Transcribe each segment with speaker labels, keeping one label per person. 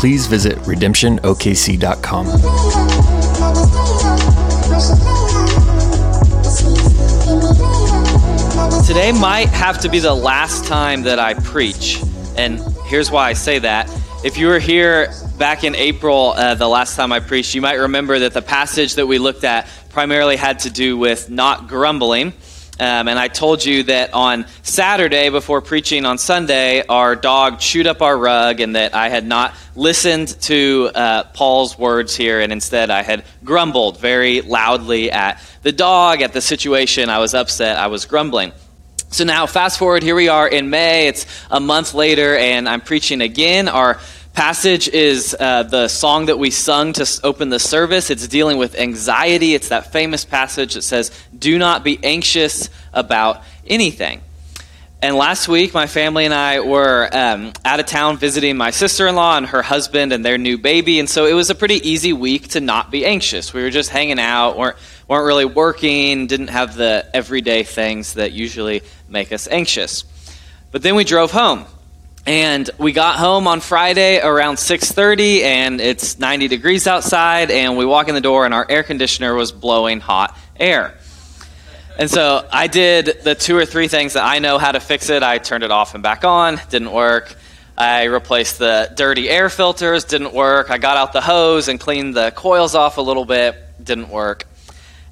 Speaker 1: please visit redemptionokc.com.
Speaker 2: Today might have to be the last time that I preach, and here's why I say that. If you were here back in April, uh, the last time I preached, you might remember that the passage that we looked at primarily had to do with not grumbling. Um, and I told you that on Saturday, before preaching on Sunday, our dog chewed up our rug, and that I had not listened to uh, Paul's words here, and instead I had grumbled very loudly at the dog, at the situation. I was upset, I was grumbling. So now, fast forward, here we are in May. It's a month later, and I'm preaching again. Our passage is uh, the song that we sung to open the service. It's dealing with anxiety. It's that famous passage that says, Do not be anxious about anything. And last week, my family and I were um, out of town visiting my sister in law and her husband and their new baby. And so it was a pretty easy week to not be anxious. We were just hanging out, weren't, weren't really working, didn't have the everyday things that usually make us anxious. But then we drove home and we got home on Friday around 6:30 and it's 90 degrees outside and we walk in the door and our air conditioner was blowing hot air. And so I did the two or three things that I know how to fix it. I turned it off and back on, didn't work. I replaced the dirty air filters, didn't work. I got out the hose and cleaned the coils off a little bit, didn't work.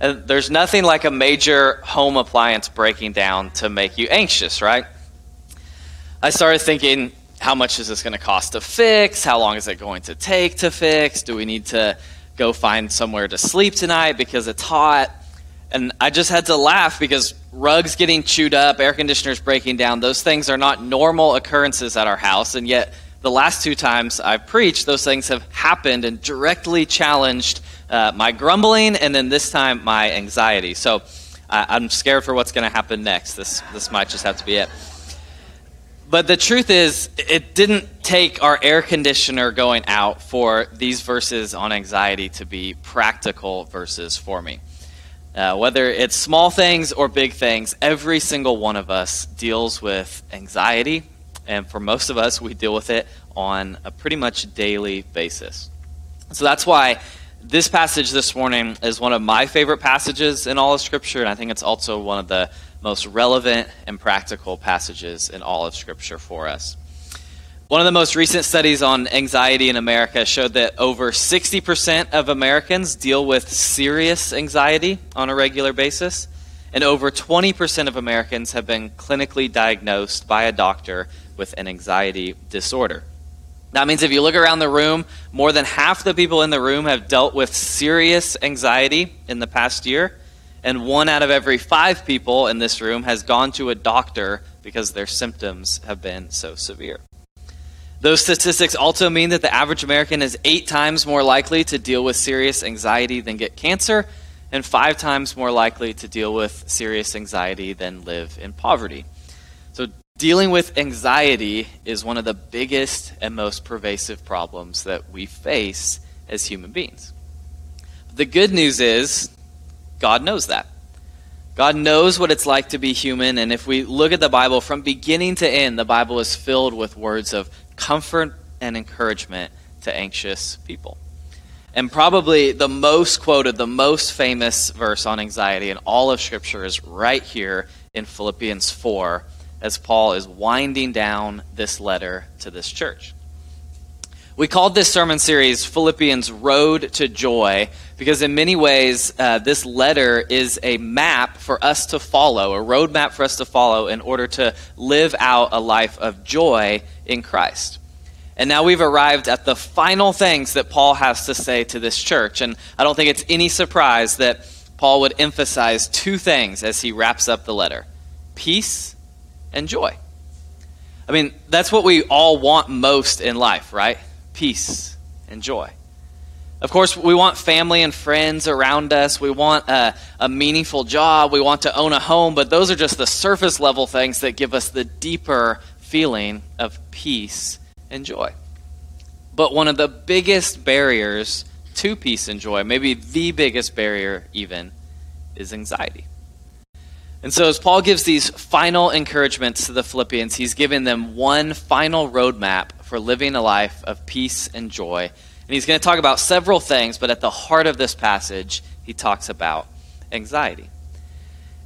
Speaker 2: And there's nothing like a major home appliance breaking down to make you anxious, right? I started thinking, how much is this going to cost to fix? How long is it going to take to fix? Do we need to go find somewhere to sleep tonight because it's hot? And I just had to laugh because rugs getting chewed up, air conditioners breaking down, those things are not normal occurrences at our house. And yet, the last two times I've preached, those things have happened and directly challenged uh, my grumbling and then this time my anxiety. So uh, I'm scared for what's going to happen next. This, this might just have to be it. But the truth is, it didn't take our air conditioner going out for these verses on anxiety to be practical verses for me. Uh, whether it's small things or big things, every single one of us deals with anxiety, and for most of us, we deal with it on a pretty much daily basis. So that's why this passage this morning is one of my favorite passages in all of Scripture, and I think it's also one of the most relevant and practical passages in all of Scripture for us. One of the most recent studies on anxiety in America showed that over 60% of Americans deal with serious anxiety on a regular basis, and over 20% of Americans have been clinically diagnosed by a doctor with an anxiety disorder. That means if you look around the room, more than half the people in the room have dealt with serious anxiety in the past year and one out of every five people in this room has gone to a doctor because their symptoms have been so severe. Those statistics also mean that the average American is eight times more likely to deal with serious anxiety than get cancer, and five times more likely to deal with serious anxiety than live in poverty. So, dealing with anxiety is one of the biggest and most pervasive problems that we face as human beings. The good news is God knows that. God knows what it's like to be human, and if we look at the Bible from beginning to end, the Bible is filled with words of comfort and encouragement to anxious people. And probably the most quoted, the most famous verse on anxiety in all of Scripture is right here in Philippians 4, as Paul is winding down this letter to this church. We called this sermon series Philippians Road to Joy because, in many ways, uh, this letter is a map for us to follow, a roadmap for us to follow in order to live out a life of joy in Christ. And now we've arrived at the final things that Paul has to say to this church. And I don't think it's any surprise that Paul would emphasize two things as he wraps up the letter peace and joy. I mean, that's what we all want most in life, right? Peace, and joy. Of course, we want family and friends around us. We want a, a, meaningful job. We want to own a home, but those are just the surface level things that give us the deeper feeling of peace and joy. But one of the biggest barriers to peace and joy, maybe the biggest barrier even, is anxiety. And so, as Paul gives these final encouragements to the Philippians, he's giving them one final roadmap for living a life of peace and joy. And he's going to talk about several things, but at the heart of this passage, he talks about anxiety.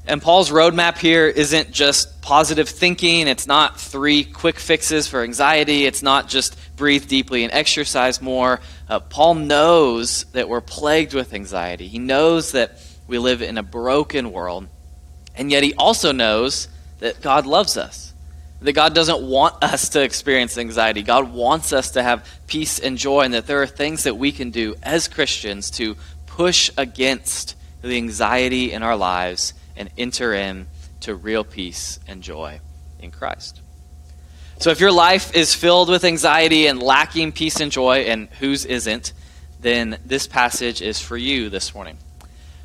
Speaker 2: And Paul's roadmap here isn't just positive thinking. It's not three quick fixes for anxiety. It's not just breathe deeply and exercise more. Uh, Paul knows that we're plagued with anxiety. He knows that we live in a broken world. And yet he also knows that God loves us. That God doesn't want us to experience anxiety. God wants us to have peace and joy, and that there are things that we can do as Christians to push against the anxiety in our lives and enter in to real peace and joy in Christ. So if your life is filled with anxiety and lacking peace and joy, and whose isn't, then this passage is for you this morning.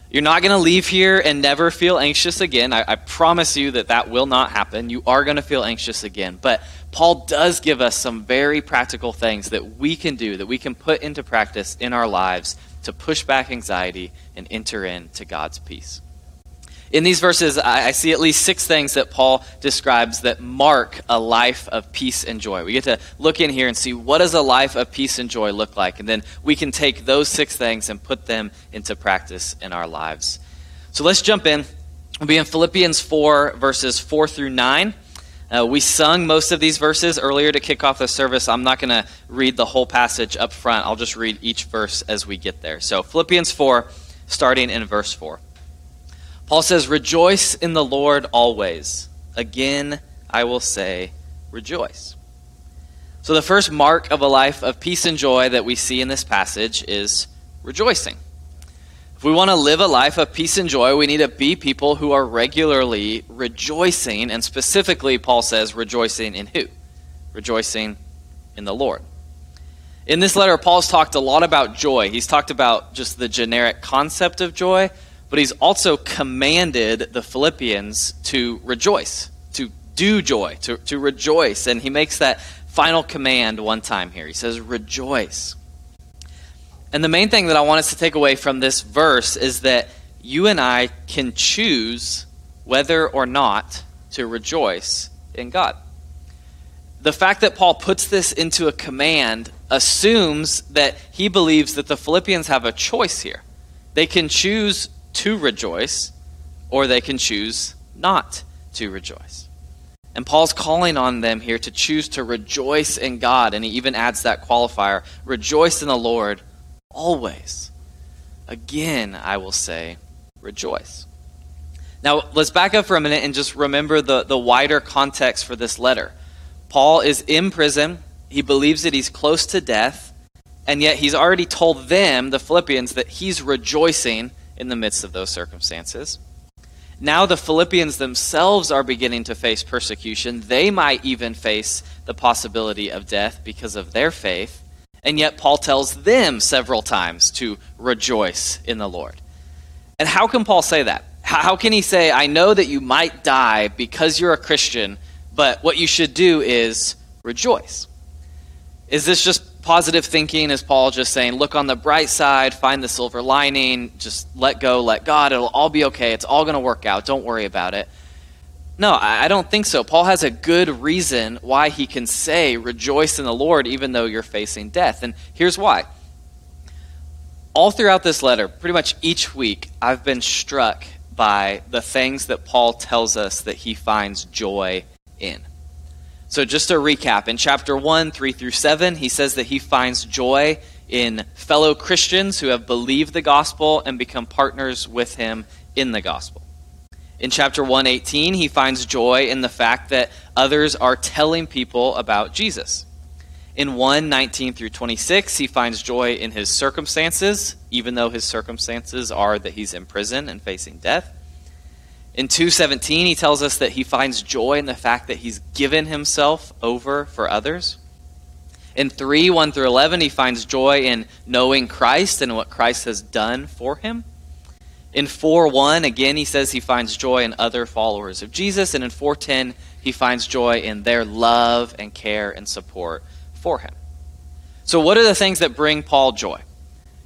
Speaker 2: You're not going to leave here and never feel anxious again. I, I, promise you that that will not happen. You are going to feel anxious again. But Paul does give us some very practical things that we can do, that we can put into practice in our lives to push back anxiety and enter into God's peace. In these verses, I, see at least six things that Paul describes that mark a life of peace and joy. We get to look in here and see what does a life of peace and joy look like, and then we can take those six things and put them into practice in our lives. So let's jump in. We'll be in Philippians 4, verses 4 through 9. Uh, we sung most of these verses earlier to kick off the service. I'm not going to read the whole passage up front. I'll just read each verse as we get there. So, Philippians 4, starting in verse 4. Paul says, Rejoice in the Lord always. Again, I will say, Rejoice. So, the first mark of a life of peace and joy that we see in this passage is rejoicing. If we want to live a life of peace and joy, we need to be people who are regularly rejoicing. And specifically, Paul says, rejoicing in who? Rejoicing in the Lord. In this letter, Paul's talked a lot about joy. He's talked about just the generic concept of joy, but he's also commanded the Philippians to rejoice, to do joy, to, to rejoice. And he makes that final command one time here. He says, Rejoice. And the main thing that I want us to take away from this verse is that you and I can choose whether or not to rejoice in God. The fact that Paul puts this into a command assumes that he believes that the Philippians have a choice here. They can choose to rejoice, or they can choose not to rejoice. And Paul's calling on them here to choose to rejoice in God, and he even adds that qualifier rejoice in the Lord always. Again, I will say, rejoice. Now, let's back up for a minute and just remember the, the wider context for this letter. Paul is in prison. He believes that he's close to death, and yet he's already told them, the Philippians, that he's rejoicing in the midst of those circumstances. Now, the Philippians themselves are beginning to face persecution. They might even face the possibility of death because of their faith. And yet, Paul tells them several times to rejoice in the Lord. And how can Paul say that? How can he say, I know that you might die because you're a Christian, but what you should do is rejoice? Is this just positive thinking is Paul just saying, look on the bright side, find the silver lining, just let go, let God, it'll all be okay. It's all going to work out. Don't worry about it. No, I don't think so. Paul has a good reason why he can say, rejoice in the Lord, even though you're facing death. And here's why. All throughout this letter, pretty much each week, I've been struck by the things that Paul tells us that he finds joy in. So, just to recap, in chapter 1, 3 through 7, he says that he finds joy in fellow Christians who have believed the gospel and become partners with him in the gospel. In chapter 118, he finds joy in the fact that others are telling people about Jesus. In 1 19 through 26, he finds joy in his circumstances, even though his circumstances are that he's in prison and facing death. In 2:17 he tells us that he finds joy in the fact that he's given himself over for others. In 3 1 through 11, he finds joy in knowing Christ and what Christ has done for him. In 4 1, again, he says he finds joy in other followers of Jesus. And in 410, he finds joy in their love and care and support for him. So, what are the things that bring Paul joy?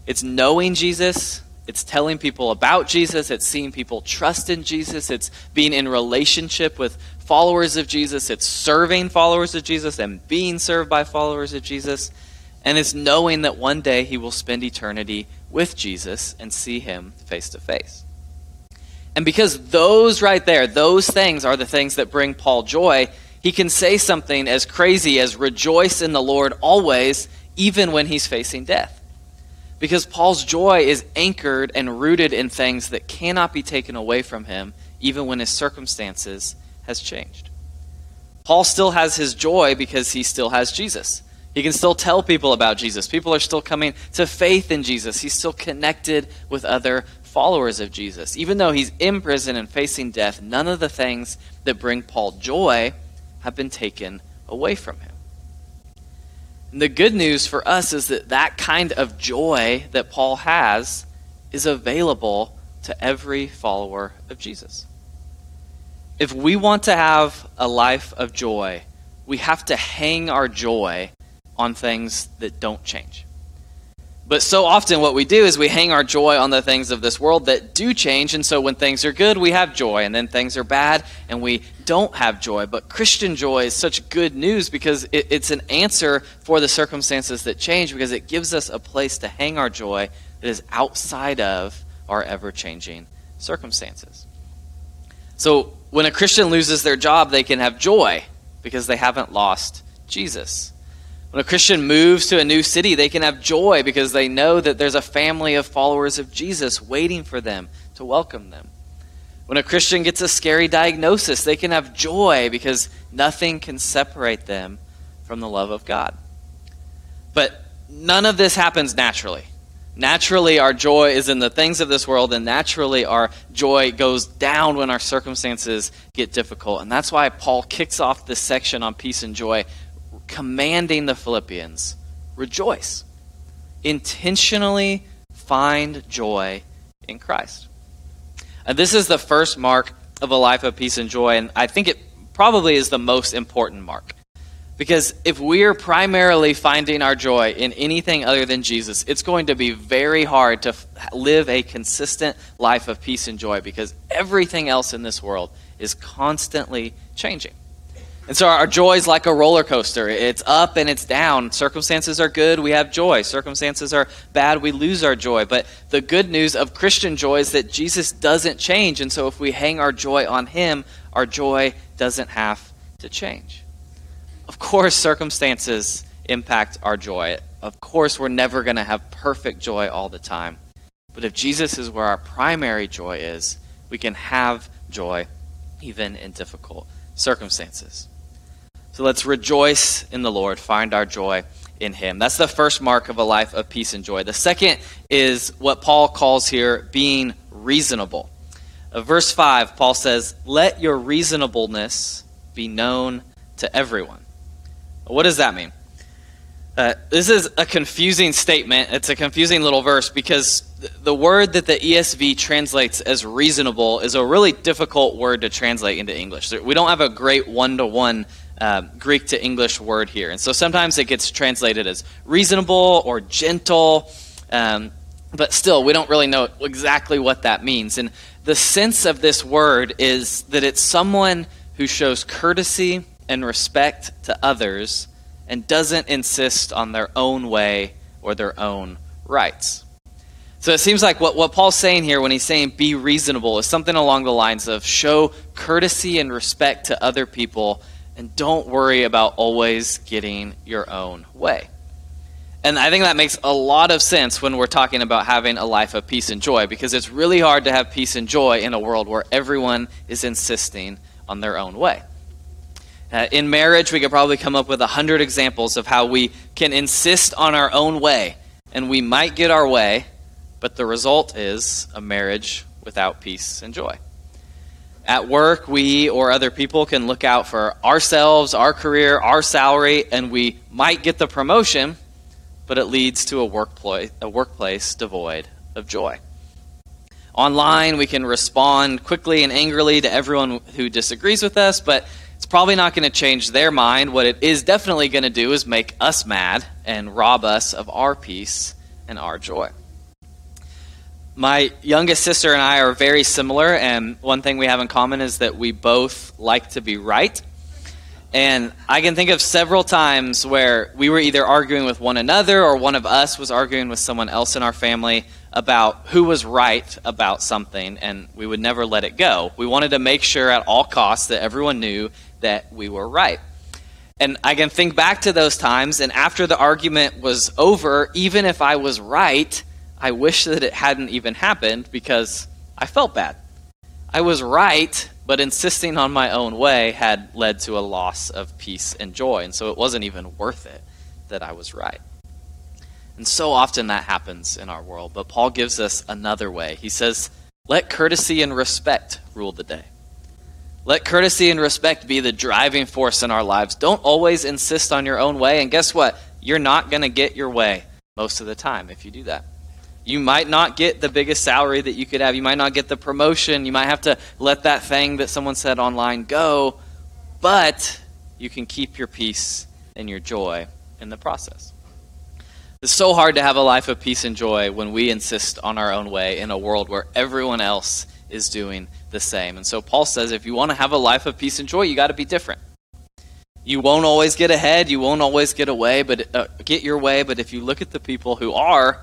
Speaker 2: It's knowing Jesus, it's telling people about Jesus, it's seeing people trust in Jesus, it's being in relationship with followers of Jesus, it's serving followers of Jesus and being served by followers of Jesus, and it's knowing that one day he will spend eternity with Jesus and see him face to face. And because those right there, those things are the things that bring Paul joy, he can say something as crazy as rejoice in the Lord always, even when he's facing death. Because Paul's joy is anchored and rooted in things that cannot be taken away from him, even when his circumstances has changed. Paul still has his joy because he still has Jesus. He can still tell people about Jesus. People are still coming to faith in Jesus. He's still connected with other followers of Jesus. Even though he's in prison and facing death, none of the things that bring Paul joy have been taken away from him. The good news for us is that that kind of joy that Paul has is available to every follower of Jesus. If we want to have a life of joy, we have to hang our joy on things that don't change. But so often, what we do is we hang our joy on the things of this world that do change. And so, when things are good, we have joy. And then things are bad, and we don't have joy. But Christian joy is such good news because it, it's an answer for the circumstances that change, because it gives us a place to hang our joy that is outside of our ever changing circumstances. So, when a Christian loses their job, they can have joy because they haven't lost Jesus. When a Christian moves to a new city, they can have joy because they know that there's a family of followers of Jesus waiting for them to welcome them. When a Christian gets a scary diagnosis, they can have joy because nothing can separate them from the love of God. But none of this happens naturally. Naturally, our joy is in the things of this world, and naturally, our joy goes down when our circumstances get difficult. And that's why Paul kicks off this section on peace and joy commanding the Philippians rejoice. Intentionally find joy in Christ. And this is the first mark of a life of peace and joy, and I think it probably is the most important mark. Because if we are primarily finding our joy in anything other than Jesus, it's going to be very hard to f- live a consistent life of peace and joy because everything else in this world is constantly changing. And so our joy is like a roller coaster. It's up and it's down. Circumstances are good, we have joy. Circumstances are bad, we lose our joy. But the good news of Christian joy is that Jesus doesn't change. And so if we hang our joy on Him, our joy doesn't have to change. Of course, circumstances impact our joy. Of course, we're never going to have perfect joy all the time. But if Jesus is where our primary joy is, we can have joy even in difficult circumstances. So let's rejoice in the Lord, find our joy in Him. That's the first mark of a life of peace and joy. The second is what Paul calls here being reasonable. Uh, verse 5, Paul says, Let your reasonableness be known to everyone. What does that mean? Uh, this is a confusing statement. It's a confusing little verse because the word that the ESV translates as reasonable is a really difficult word to translate into English. We don't have a great one to one Greek to English word here. And so sometimes it gets translated as reasonable or gentle, um, but still, we don't really know exactly what that means. And the sense of this word is that it's someone who shows courtesy and respect to others and doesn't insist on their own way or their own rights. So it seems like what, what Paul's saying here when he's saying be reasonable is something along the lines of show courtesy and respect to other people and don't worry about always getting your own way. And I think that makes a lot of sense when we're talking about having a life of peace and joy because it's really hard to have peace and joy in a world where everyone is insisting on their own way. Uh, in marriage, we could probably come up with a hundred examples of how we can insist on our own way, and we might get our way, but the result is a marriage without peace and joy. At work, we or other people can look out for ourselves, our career, our salary, and we might get the promotion, but it leads to a workplace, a workplace devoid of joy. Online, we can respond quickly and angrily to everyone who disagrees with us, but it's probably not going to change their mind. What it is definitely going to do is make us mad and rob us of our peace and our joy. My youngest sister and I are very similar, and one thing we have in common is that we both like to be right. And I can think of several times where we were either arguing with one another or one of us was arguing with someone else in our family about who was right about something, and we would never let it go. We wanted to make sure at all costs that everyone knew that we were right. And I can think back to those times, and after the argument was over, even if I was right, I wish that it hadn't even happened because I felt bad. I was right, but insisting on my own way had led to a loss of peace and joy, and so it wasn't even worth it that I was right. And so often that happens in our world, but Paul gives us another way. He says, Let courtesy and respect rule the day. Let courtesy and respect be the driving force in our lives. Don't always insist on your own way. And guess what? You're not going to get your way most of the time if you do that. You might not get the biggest salary that you could have. You might not get the promotion. You might have to let that thing that someone said online go. But you can keep your peace and your joy in the process. It's so hard to have a life of peace and joy when we insist on our own way in a world where everyone else is doing the same. And so Paul says if you want to have a life of peace and joy, you got to be different. You won't always get ahead, you won't always get away, but uh, get your way, but if you look at the people who are,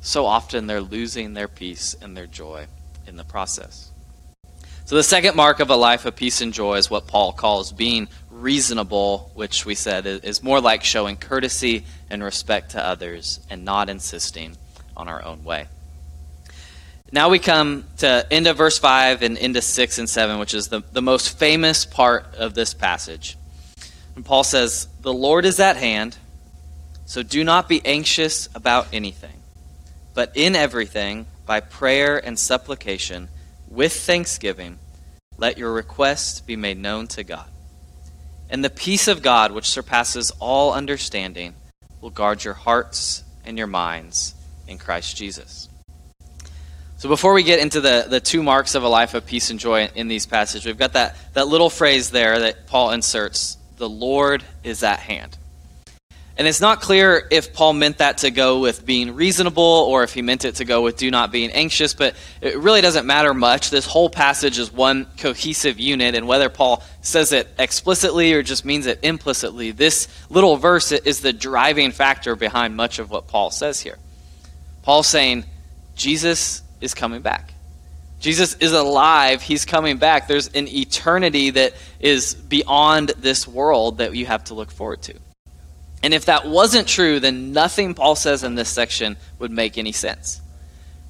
Speaker 2: so often they're losing their peace and their joy in the process. So the second mark of a life of peace and joy is what Paul calls being reasonable, which we said is more like showing courtesy and respect to others and not insisting on our own way. Now we come to end of verse 5 and into 6 and 7, which is the, the most famous part of this passage. And Paul says, The Lord is at hand, so do not be anxious about anything, but in everything, by prayer and supplication, with thanksgiving, let your requests be made known to God. And the peace of God, which surpasses all understanding, will guard your hearts and your minds in Christ Jesus. So before we get into the, the two marks of a life of peace and joy in these passages, we've got that, that little phrase there that Paul inserts the Lord is at hand. And it's not clear if Paul meant that to go with being reasonable or if he meant it to go with do not being anxious, but it really doesn't matter much. This whole passage is one cohesive unit, and whether Paul says it explicitly or just means it implicitly, this little verse is the driving factor behind much of what Paul says here. Paul's saying, Jesus is coming back. Jesus is alive. He's coming back. There's an eternity that is beyond this world that you have to look forward to. And if that wasn't true, then nothing Paul says in this section would make any sense.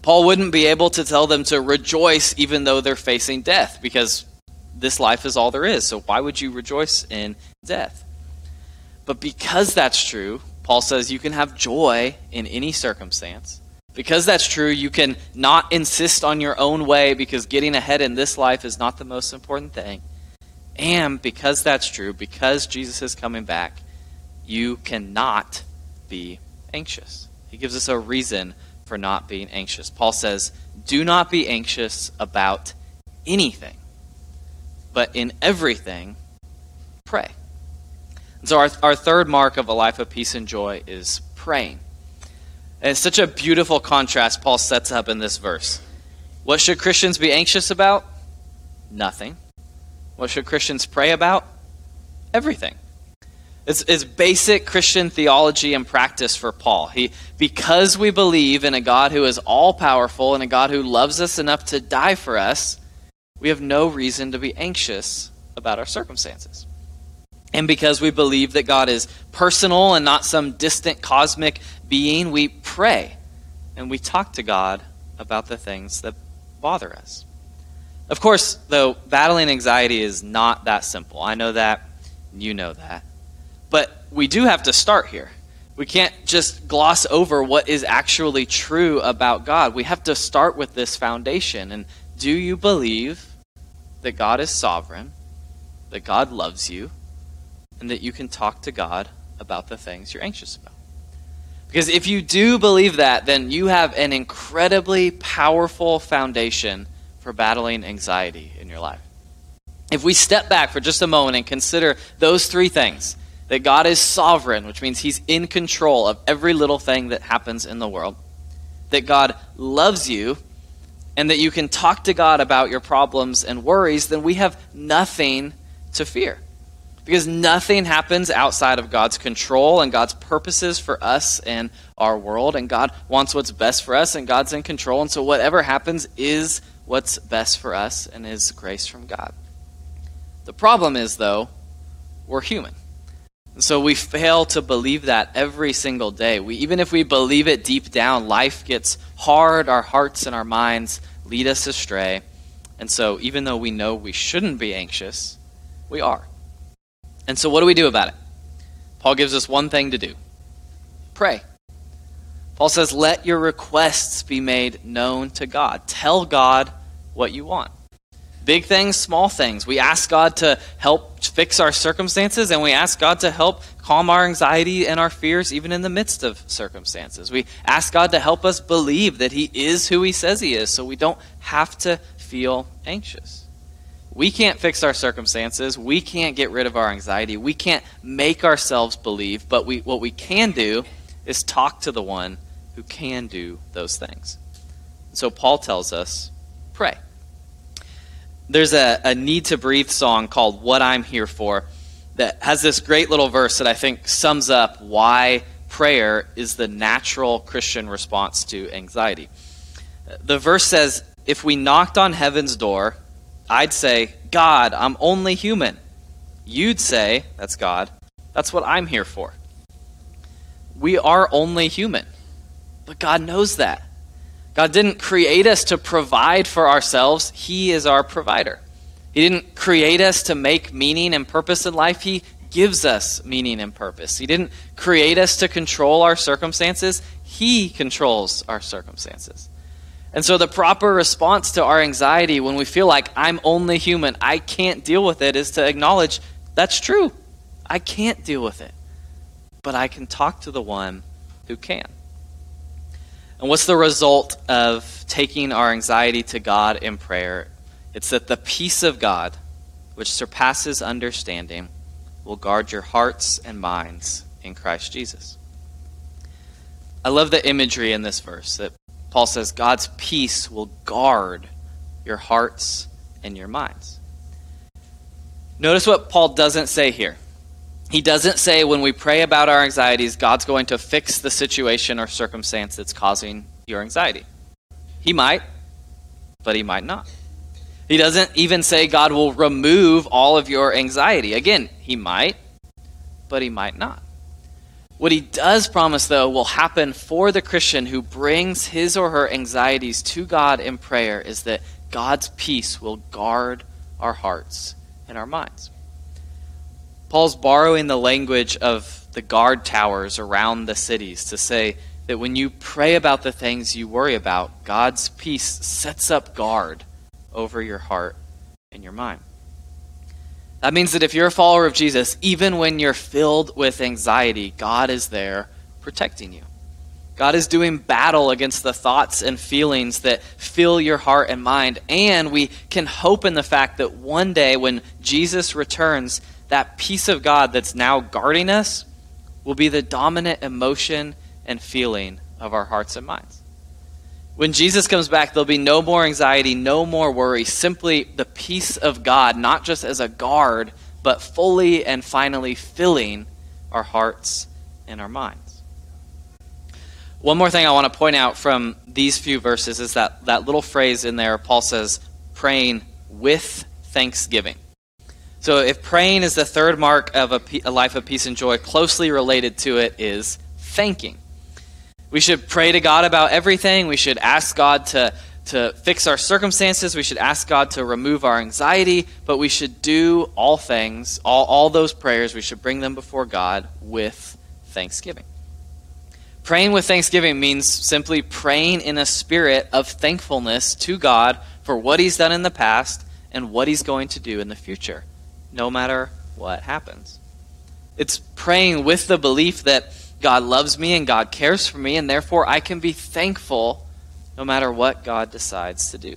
Speaker 2: Paul wouldn't be able to tell them to rejoice even though they're facing death because this life is all there is. So why would you rejoice in death? But because that's true, Paul says you can have joy in any circumstance because that's true, you can not insist on your own way because getting ahead in this life is not the most important thing. And because that's true, because Jesus is coming back, you cannot be anxious. He gives us a reason for not being anxious. Paul says, Do not be anxious about anything, but in everything, pray. And so, our, our third mark of a life of peace and joy is praying. And it's such a beautiful contrast Paul sets up in this verse. What should Christians be anxious about? Nothing. What should Christians pray about? Everything. It's, it's, basic Christian theology and practice for Paul. He, because we believe in a God who is all powerful and a God who loves us enough to die for us, we have no reason to be anxious about our circumstances. And because we believe that God is personal and not some distant cosmic being, we pray and we talk to God about the things that bother us. Of course, though, battling anxiety is not that simple. I know that. You know that. But we do have to start here. We can't just gloss over what is actually true about God. We have to start with this foundation. And do you believe that God is sovereign, that God loves you, and that you can talk to God about the things you're anxious about. Because if you do believe that, then you have an incredibly powerful foundation for battling anxiety in your life. If we step back for just a moment and consider those three things that God is sovereign, which means He's in control of every little thing that happens in the world, that God loves you, and that you can talk to God about your problems and worries, then we have nothing to fear. Because nothing happens outside of God's control and God's purposes for us and our world. And God wants what's best for us, and God's in control. And so whatever happens is what's best for us and is grace from God. The problem is, though, we're human. So we fail to believe that every single day. We, even if we believe it deep down, life gets hard, our hearts and our minds lead us astray. And so even though we know we shouldn't be anxious, we are. And so, what do we do about it? Paul gives us one thing to do pray. Paul says, Let your requests be made known to God. Tell God what you want. Big things, small things. We ask God to help fix our circumstances, and we ask God to help calm our anxiety and our fears, even in the midst of circumstances. We ask God to help us believe that He is who He says He is, so we don't have to feel anxious. We can't fix our circumstances. We can't get rid of our anxiety. We can't make ourselves believe. But we, what we can do is talk to the one who can do those things. So Paul tells us pray. There's a, a Need to Breathe song called What I'm Here For that has this great little verse that I think sums up why prayer is the natural Christian response to anxiety. The verse says, If we knocked on heaven's door, I'd say, God, I'm only human. You'd say, that's God, that's what I'm here for. We are only human. But God knows that. God didn't create us to provide for ourselves, He is our provider. He didn't create us to make meaning and purpose in life, He gives us meaning and purpose. He didn't create us to control our circumstances, He controls our circumstances. And so, the proper response to our anxiety when we feel like I'm only human, I can't deal with it, is to acknowledge that's true. I can't deal with it. But I can talk to the one who can. And what's the result of taking our anxiety to God in prayer? It's that the peace of God, which surpasses understanding, will guard your hearts and minds in Christ Jesus. I love the imagery in this verse that Paul says God's peace will guard your hearts and your minds. Notice what Paul doesn't say here. He doesn't say when we pray about our anxieties, God's going to fix the situation or circumstance that's causing your anxiety. He might, but he might not. He doesn't even say God will remove all of your anxiety. Again, he might, but he might not. What he does promise, though, will happen for the Christian who brings his or her anxieties to God in prayer is that God's peace will guard our hearts and our minds. Paul's borrowing the language of the guard towers around the cities to say that when you pray about the things you worry about, God's peace sets up guard over your heart and your mind. That means that if you're a follower of Jesus, even when you're filled with anxiety, God is there protecting you. God is doing battle against the thoughts and feelings that fill your heart and mind. And we can hope in the fact that one day when Jesus returns, that peace of God that's now guarding us will be the dominant emotion and feeling of our hearts and minds. When Jesus comes back, there'll be no more anxiety, no more worry, simply the peace of God, not just as a guard, but fully and finally filling our hearts and our minds. One more thing I want to point out from these few verses is that, that little phrase in there, Paul says, praying with thanksgiving. So if praying is the third mark of a, a life of peace and joy, closely related to it is thanking. We should pray to God about everything. We should ask God to, to fix our circumstances. We should ask God to remove our anxiety. But we should do all things, all, all those prayers, we should bring them before God with thanksgiving. Praying with thanksgiving means simply praying in a spirit of thankfulness to God for what He's done in the past and what He's going to do in the future, no matter what happens. It's praying with the belief that God loves me and God cares for me, and therefore I can be thankful no matter what God decides to do.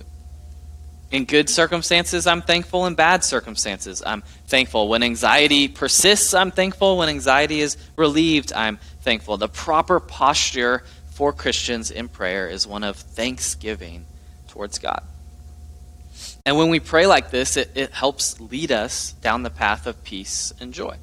Speaker 2: In good circumstances, I'm thankful. In bad circumstances, I'm thankful. When anxiety persists, I'm thankful. When anxiety is relieved, I'm thankful. The proper posture for Christians in prayer is one of thanksgiving towards God. And when we pray like this, it, it helps lead us down the path of peace and joy.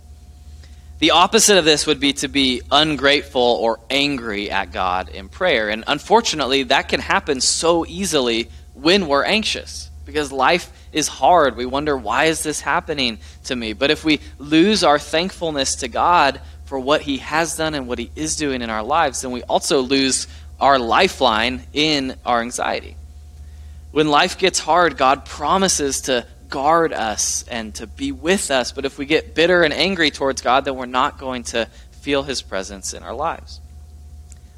Speaker 2: The opposite of this would be to be ungrateful or angry at God in prayer. And unfortunately, that can happen so easily when we're anxious because life is hard. We wonder, why is this happening to me? But if we lose our thankfulness to God for what He has done and what He is doing in our lives, then we also lose our lifeline in our anxiety. When life gets hard, God promises to guard us and to be with us. But if we get bitter and angry towards God, then we're not going to feel His presence in our lives.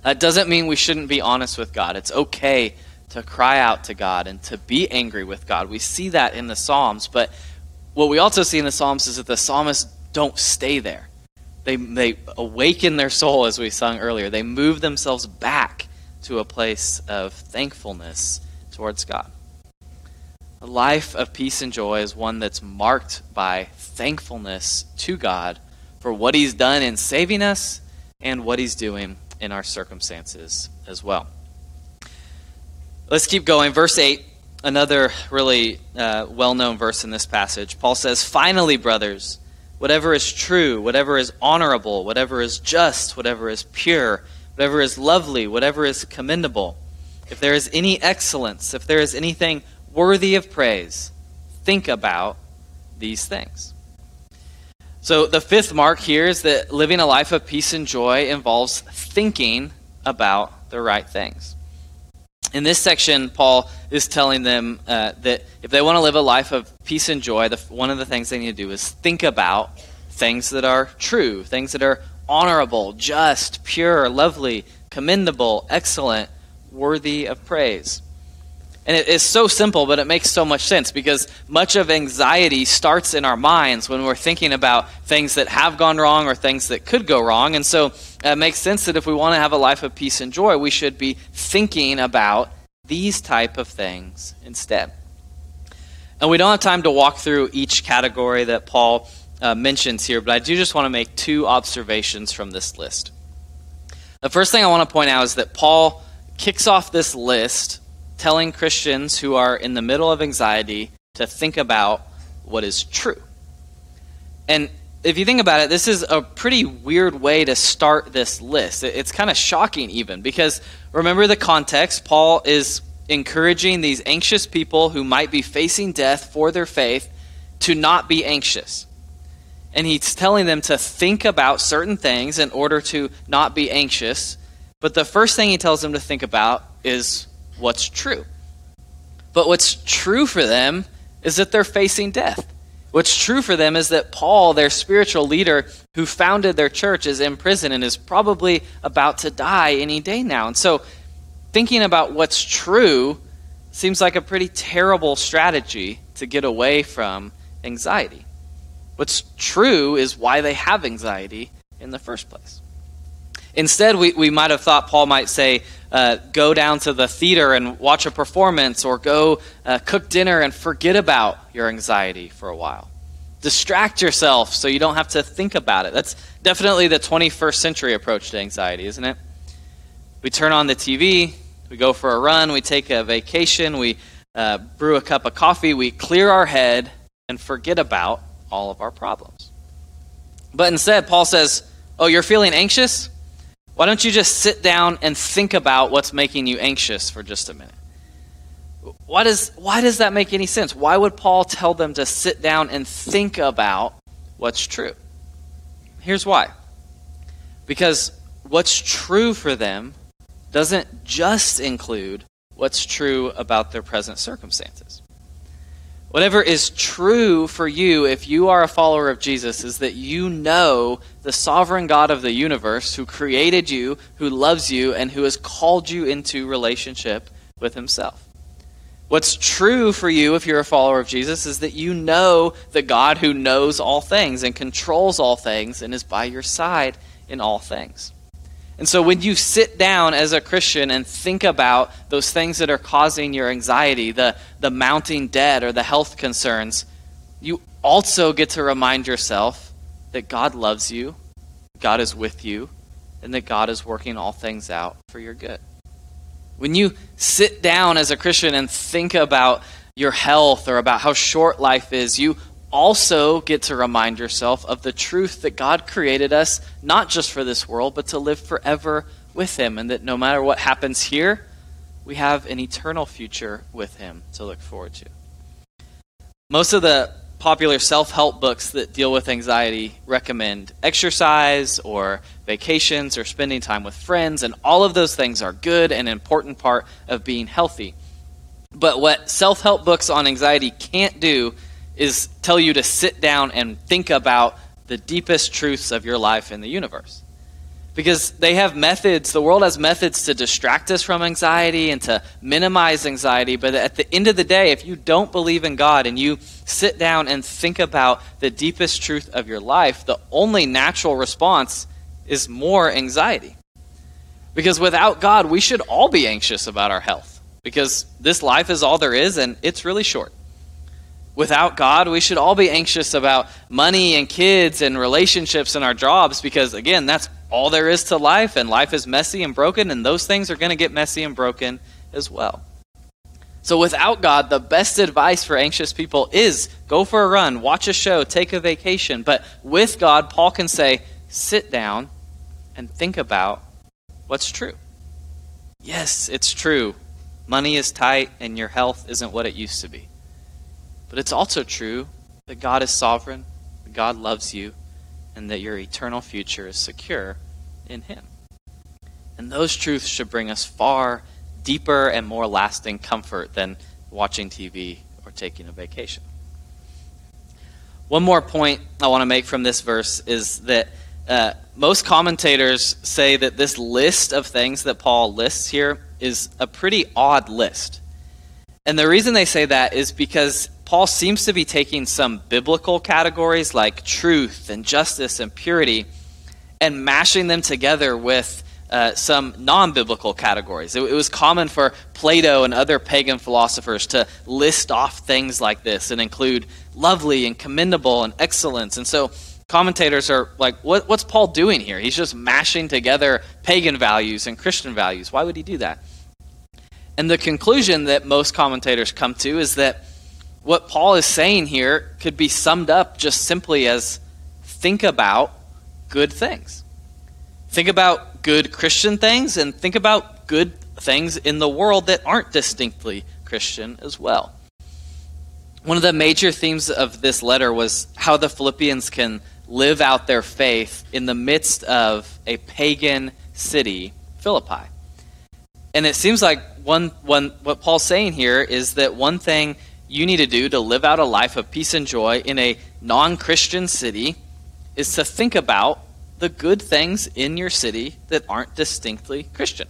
Speaker 2: That doesn't mean we shouldn't be honest with God. It's okay to cry out to God and to be angry with God. We see that in the Psalms, but what we also see in the Psalms is that the psalmists don't stay there. They, they awaken their soul, as we sung earlier. They move themselves back to a place of thankfulness towards God. A life of peace and joy is one that's marked by thankfulness to God for what He's done in saving us and what He's doing in our circumstances as well. Let's keep going. Verse 8, another really uh, well known verse in this passage. Paul says, Finally, brothers, whatever is true, whatever is honorable, whatever is just, whatever is pure, whatever is lovely, whatever is commendable, if there is any excellence, if there is anything worthy of praise, think about these things. So, the fifth mark here is that living a life of peace and joy involves thinking about the right things. In this section, Paul is telling them uh, that if they want to live a life of peace and joy, the, one of the things they need to do is think about things that are true, things that are honorable, just, pure, lovely, commendable, excellent, worthy of praise. And it is so simple, but it makes so much sense because much of anxiety starts in our minds when we're thinking about things that have gone wrong or things that could go wrong. And so it makes sense that if we want to have a life of peace and joy, we should be thinking about these type of things instead. And we don't have time to walk through each category that Paul uh, mentions here, but I do just want to make two observations from this list. The first thing I want to point out is that Paul kicks off this list telling Christians who are in the middle of anxiety to think about what is true. And if you think about it, this is a pretty weird way to start this list. It's kind of shocking, even, because remember the context. Paul is encouraging these anxious people who might be facing death for their faith to not be anxious. And he's telling them to think about certain things in order to not be anxious. But the first thing he tells them to think about is what's true. But what's true for them is that they're facing death. What's true for them is that Paul, their spiritual leader who founded their church, is in prison and is probably about to die any day now. And so, thinking about what's true seems like a pretty terrible strategy to get away from anxiety. What's true is why they have anxiety in the first place. Instead, we, we might have thought Paul might say, uh, go down to the theater and watch a performance, or go uh, cook dinner and forget about your anxiety for a while. Distract yourself so you don't have to think about it. That's definitely the 21st century approach to anxiety, isn't it? We turn on the TV, we go for a run, we take a vacation, we uh, brew a cup of coffee, we clear our head and forget about all of our problems. But instead, Paul says, Oh, you're feeling anxious? Why don't you just sit down and think about what's making you anxious for just a minute? Why does, why does that make any sense? Why would Paul tell them to sit down and think about what's true? Here's why. Because what's true for them doesn't just include what's true about their present circumstances. Whatever is true for you if you are a follower of Jesus is that you know the sovereign God of the universe who created you, who loves you, and who has called you into relationship with himself. What's true for you if you're a follower of Jesus is that you know the God who knows all things and controls all things and is by your side in all things. And so when you sit down as a Christian and think about those things that are causing your anxiety, the, the mounting debt or the health concerns, you also get to remind yourself that God loves you, God is with you, and that God is working all things out for your good. When you sit down as a Christian and think about your health or about how short life is, you also get to remind yourself of the truth that God created us not just for this world, but to live forever with Him, and that no matter what happens here, we have an eternal future with Him to look forward to. Most of the popular self help books that deal with anxiety recommend exercise or vacations or spending time with friends, and all of those things are good and important part of being healthy. But what self help books on anxiety can't do is tell you to sit down and think about the deepest truths of your life in the universe. Because they have methods, the world has methods to distract us from anxiety and to minimize anxiety. But at the end of the day, if you don't believe in God and you sit down and think about the deepest truth of your life, the only natural response is more anxiety. Because without God, we should all be anxious about our health. Because this life is all there is and it's really short without God, we should all be anxious about money and kids and relationships and our jobs because, again, that's all there is to life, and life is messy and broken, and those things are going to get messy and broken as well. So, without God, the best advice for anxious people is go for a run, watch a show, take a vacation. But with God, Paul can say, sit down and think about what's true. Yes, it's true. Money is tight, and your health isn't what it used to be. But it's also true that God is sovereign, that God loves you, and that your eternal future is secure in Him. And those truths should bring us far deeper and more lasting comfort than watching TV or taking a vacation. One more point I want to make from this verse is that uh, most commentators say that this list of things that Paul lists here is a pretty odd list. And the reason they say that is because Paul seems to be taking some biblical categories like truth and justice and purity and mashing them together with uh, some non biblical categories. It, it, was common for Plato and other pagan philosophers to list off things like this and include lovely and commendable and excellence. And so commentators are like, what, what's Paul doing here? He's just mashing together pagan values and Christian values. Why would he do that? And the conclusion that most commentators come to is that what Paul is saying here could be summed up just simply as think about good things. Think about good Christian things and think about good things in the world that aren't distinctly Christian as well. One of the major themes of this letter was how the Philippians can live out their faith in the midst of a pagan city, Philippi. And it seems like one, one what Paul's saying here is that one thing you need to do to live out a life of peace and joy in a non Christian city is to think about the good things in your city that aren't distinctly Christian.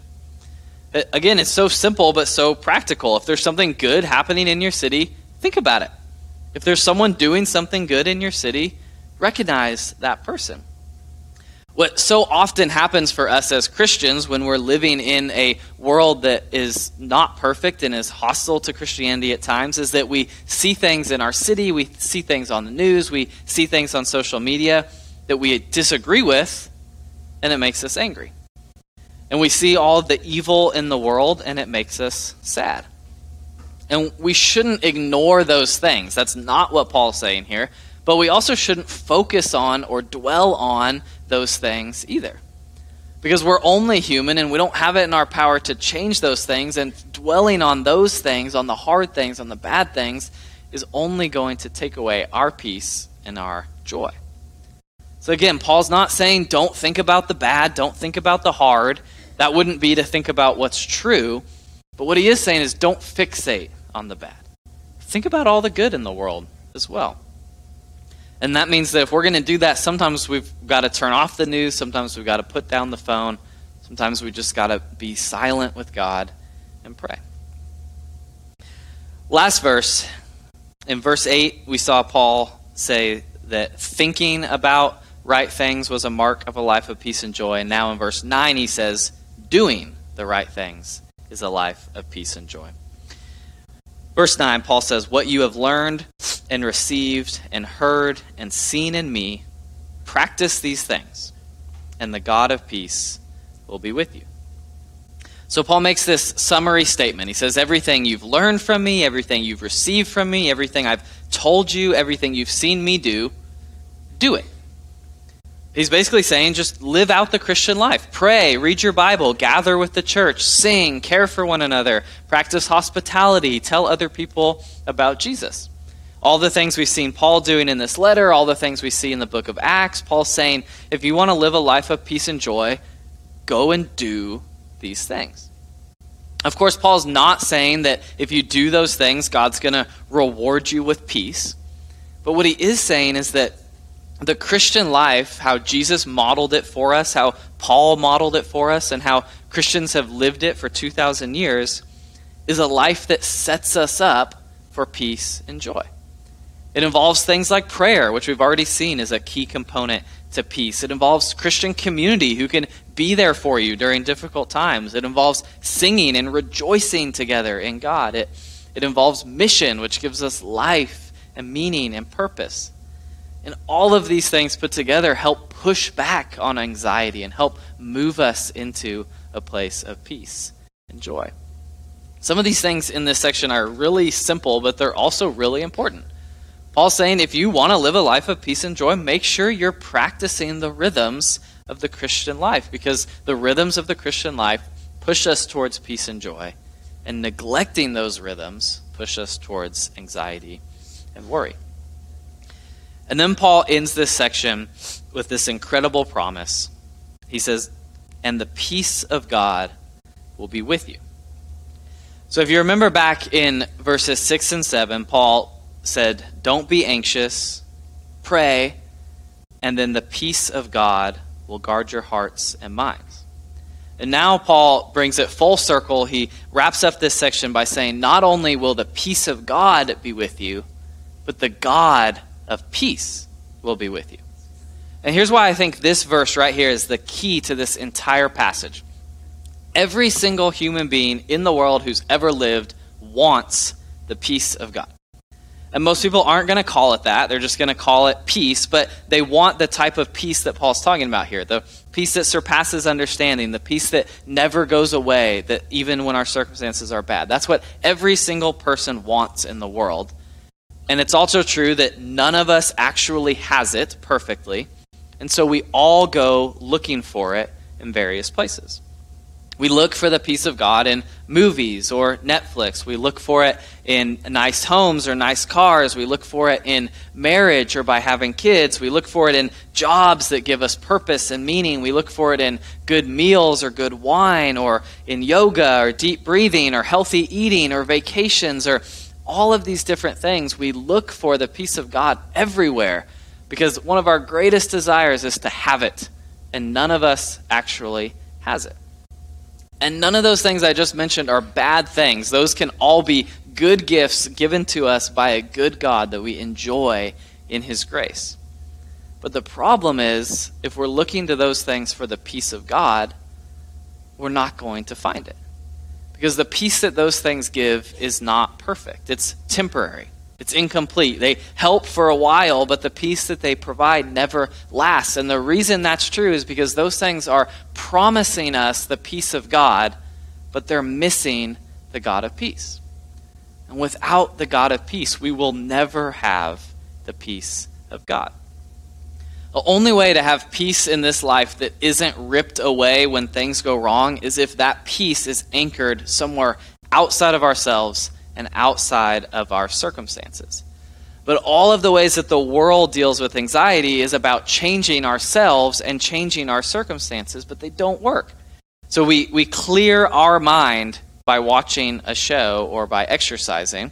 Speaker 2: Uh, again, it's so simple but so practical. If there's something good happening in your city, think about it. If there's someone doing something good in your city, recognize that person. What so often happens for us as Christians when we're living in a world that is not perfect and is hostile to Christianity at times is that we see things in our city, we see things on the news, we see things on social media that we disagree with, and it makes us angry. And we see all the evil in the world, and it makes us sad. And we shouldn't ignore those things. That's not what Paul's saying here. But we also shouldn't focus on or dwell on those things either. Because we're only human and we don't have it in our power to change those things, and dwelling on those things, on the hard things, on the bad things, is only going to take away our peace and our joy. So again, Paul's not saying don't think about the bad, don't think about the hard. That wouldn't be to think about what's true. But what he is saying is don't fixate on the bad. Think about all the good in the world as well. And that means that if we're going to do that, sometimes we've got to turn off the news, sometimes we've got to put down the phone, sometimes we just got to be silent with God and pray. Last verse. In verse 8, we saw Paul say that thinking about right things was a mark of a life of peace and joy. And now in verse 9, he says, doing the right things is a life of peace and joy. Verse 9, Paul says, What you have learned and received and heard and seen in me, practice these things, and the God of peace will be with you. So Paul makes this summary statement. He says, Everything you've learned from me, everything you've received from me, everything I've told you, everything you've seen me do, do it. He's basically saying just live out the Christian life. Pray, read your Bible, gather with the church, sing, care for one another, practice hospitality, tell other people about Jesus. All the things we've seen Paul doing in this letter, all the things we see in the book of Acts, Paul's saying if you want to live a life of peace and joy, go and do these things. Of course, Paul's not saying that if you do those things, God's going to reward you with peace. But what he is saying is that the Christian life, how Jesus modeled it for us, how Paul modeled it for us, and how Christians have lived it for 2,000 years, is a life that sets us up for peace and joy. It involves things like prayer, which we've already seen is a key component to peace. It involves Christian community who can be there for you during difficult times. It involves singing and rejoicing together in God. It, it involves mission, which gives us life and meaning and purpose. And all of these things put together help push back on anxiety and help move us into a place of peace and joy. Some of these things in this section are really simple, but they're also really important. Paul's saying if you want to live a life of peace and joy, make sure you're practicing the rhythms of the Christian life because the rhythms of the Christian life push us towards peace and joy, and neglecting those rhythms push us towards anxiety and worry. And then Paul ends this section with this incredible promise. He says, And the peace of God will be with you. So if you remember back in verses 6 and 7, Paul said, Don't be anxious, pray, and then the peace of God will guard your hearts and minds. And now Paul brings it full circle. He wraps up this section by saying, Not only will the peace of God be with you, but the God of peace will be with you. And here's why I think this verse right here is the key to this entire passage. Every single human being in the world who's ever lived wants the peace of God. And most people aren't going to call it that. They're just going to call it peace, but they want the type of peace that Paul's talking about here the peace that surpasses understanding, the peace that never goes away, that even when our circumstances are bad. That's what every single person wants in the world. And it's also true that none of us actually has it perfectly. And so we all go looking for it in various places. We look for the peace of God in movies or Netflix. We look for it in nice homes or nice cars. We look for it in marriage or by having kids. We look for it in jobs that give us purpose and meaning. We look for it in good meals or good wine or in yoga or deep breathing or healthy eating or vacations or all of these different things, we look for the peace of God everywhere because one of our greatest desires is to have it, and none of us actually has it. And none of those things I just mentioned are bad things. Those can all be good gifts given to us by a good God that we enjoy in His grace. But the problem is, if we're looking to those things for the peace of God, we're not going to find it. Because the peace that those things give is not perfect, it's temporary. It's incomplete. They help for a while, but the peace that they provide never lasts. And the reason that's true is because those things are promising us the peace of God, but they're missing the God of peace. And without the God of peace, we will never have the peace of God. The only way to have peace in this life that isn't ripped away when things go wrong is if that peace is anchored somewhere outside of ourselves and outside of our circumstances. But all of the ways that the world deals with anxiety is about changing ourselves and changing our circumstances, but they don't work. So we, we clear our mind by watching a show or by exercising,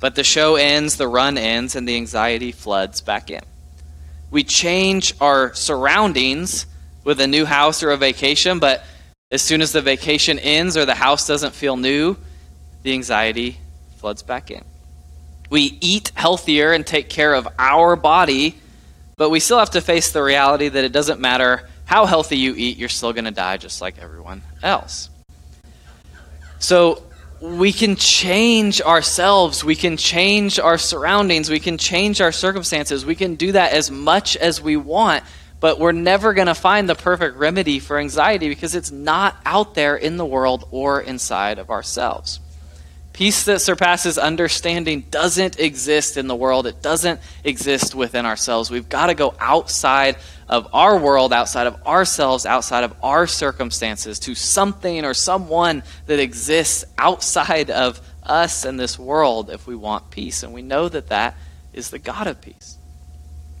Speaker 2: but the show ends, the run ends, and the anxiety floods back in. We change our surroundings with a new house or a vacation, but as soon as the vacation ends or the house doesn't feel new, the anxiety floods back in. We eat healthier and take care of our body, but we still have to face the reality that it doesn't matter how healthy you eat, you're still going to die just like everyone else. So we can change ourselves, we can change our surroundings, we can change our circumstances, we can do that as much as we want, but we're never going to find the perfect remedy for anxiety because it's not out there in the world or inside of ourselves. Peace that surpasses understanding doesn't exist in the world. It doesn't exist within ourselves. We've got to go outside of our world, outside of ourselves, outside of our circumstances to something or someone that exists outside of us and this world if we want peace. And we know that that is the God of peace.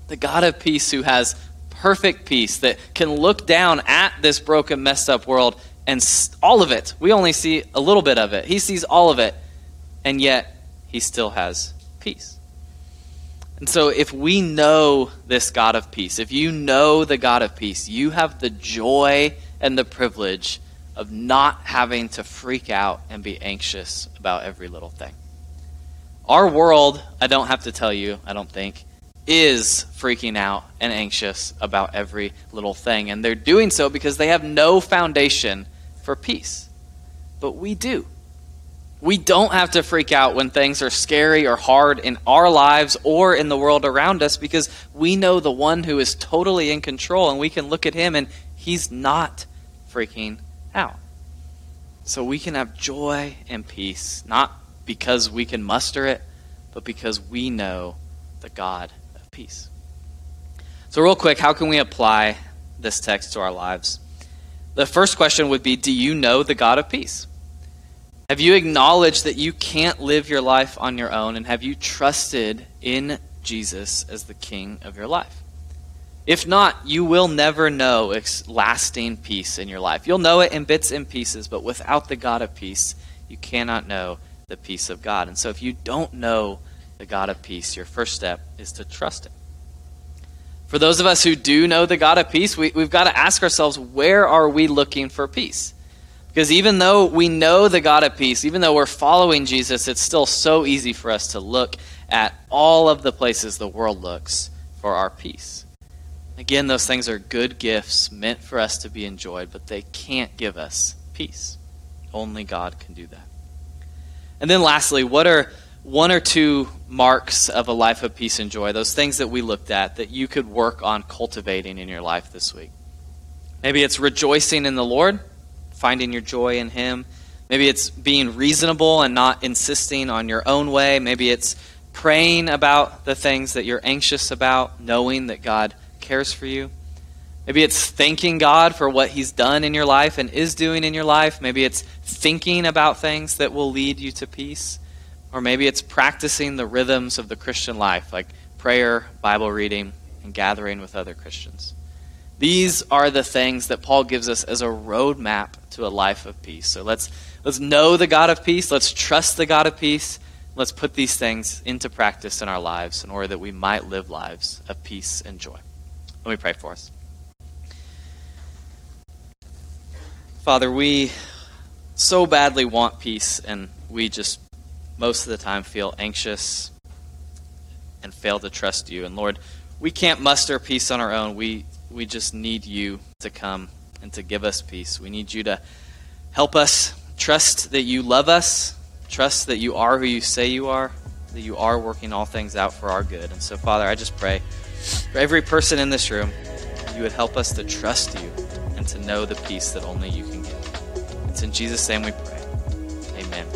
Speaker 2: The God of peace who has perfect peace that can look down at this broken, messed up world and all of it. We only see a little bit of it. He sees all of it and yet he still has peace. And so, if we know this God of peace, if you know the God of peace, you have the joy and the privilege of not having to freak out and be anxious about every little thing. Our world, I don't have to tell you, I don't think, is freaking out and anxious about every little thing. And they're doing so because they have no foundation for peace. But we do. We don't have to freak out when things are scary or hard in our lives or in the world around us because we know the one who is totally in control and we can look at him and he's not freaking out. So we can have joy and peace, not because we can muster it, but because we know the God of peace. So, real quick, how can we apply this text to our lives? The first question would be Do you know the God of peace? Have you acknowledged that you can't live your life on your own? And have you trusted in Jesus as the King of your life? If not, you will never know lasting peace in your life. You'll know it in bits and pieces, but without the God of peace, you cannot know the peace of God. And so if you don't know the God of peace, your first step is to trust Him. For those of us who do know the God of peace, we, have got to ask ourselves where are we looking for peace? Because even though we know the God of peace, even though we're following Jesus, it's still so easy for us to look at all of the places the world looks for our peace. Again, those things are good gifts meant for us to be enjoyed, but they can't give us peace. Only God can do that. And then lastly, what are one or two marks of a life of peace and joy, those things that we looked at that you could work on cultivating in your life this week? Maybe it's rejoicing in the Lord finding your joy in Him. Maybe it's being reasonable and not insisting on your own way. Maybe it's praying about the things that you're anxious about, knowing that God cares for you. Maybe it's thanking God for what He's done in your life and is doing in your life. Maybe it's thinking about things that will lead you to peace. Or maybe it's practicing the rhythms of the Christian life, like prayer, Bible reading, and gathering with other Christians. These are the things that Paul gives us as a roadmap to a life of peace. So let's let's know the God of peace, let's trust the God of peace. Let's put these things into practice in our lives in order that we might live lives of peace and joy. Let me pray for us. Father, we so badly want peace and we just most of the time feel anxious and fail to trust you. And Lord, we can't muster peace on our own. We we just need you to come and to give us peace. We need you to help us trust that you love us, trust that you are who you say you are, that you are working all things out for our good. And so, Father, I just pray for every person in this room, you would help us to trust you and to know the peace that only you can give. It's in Jesus' name we pray. Amen.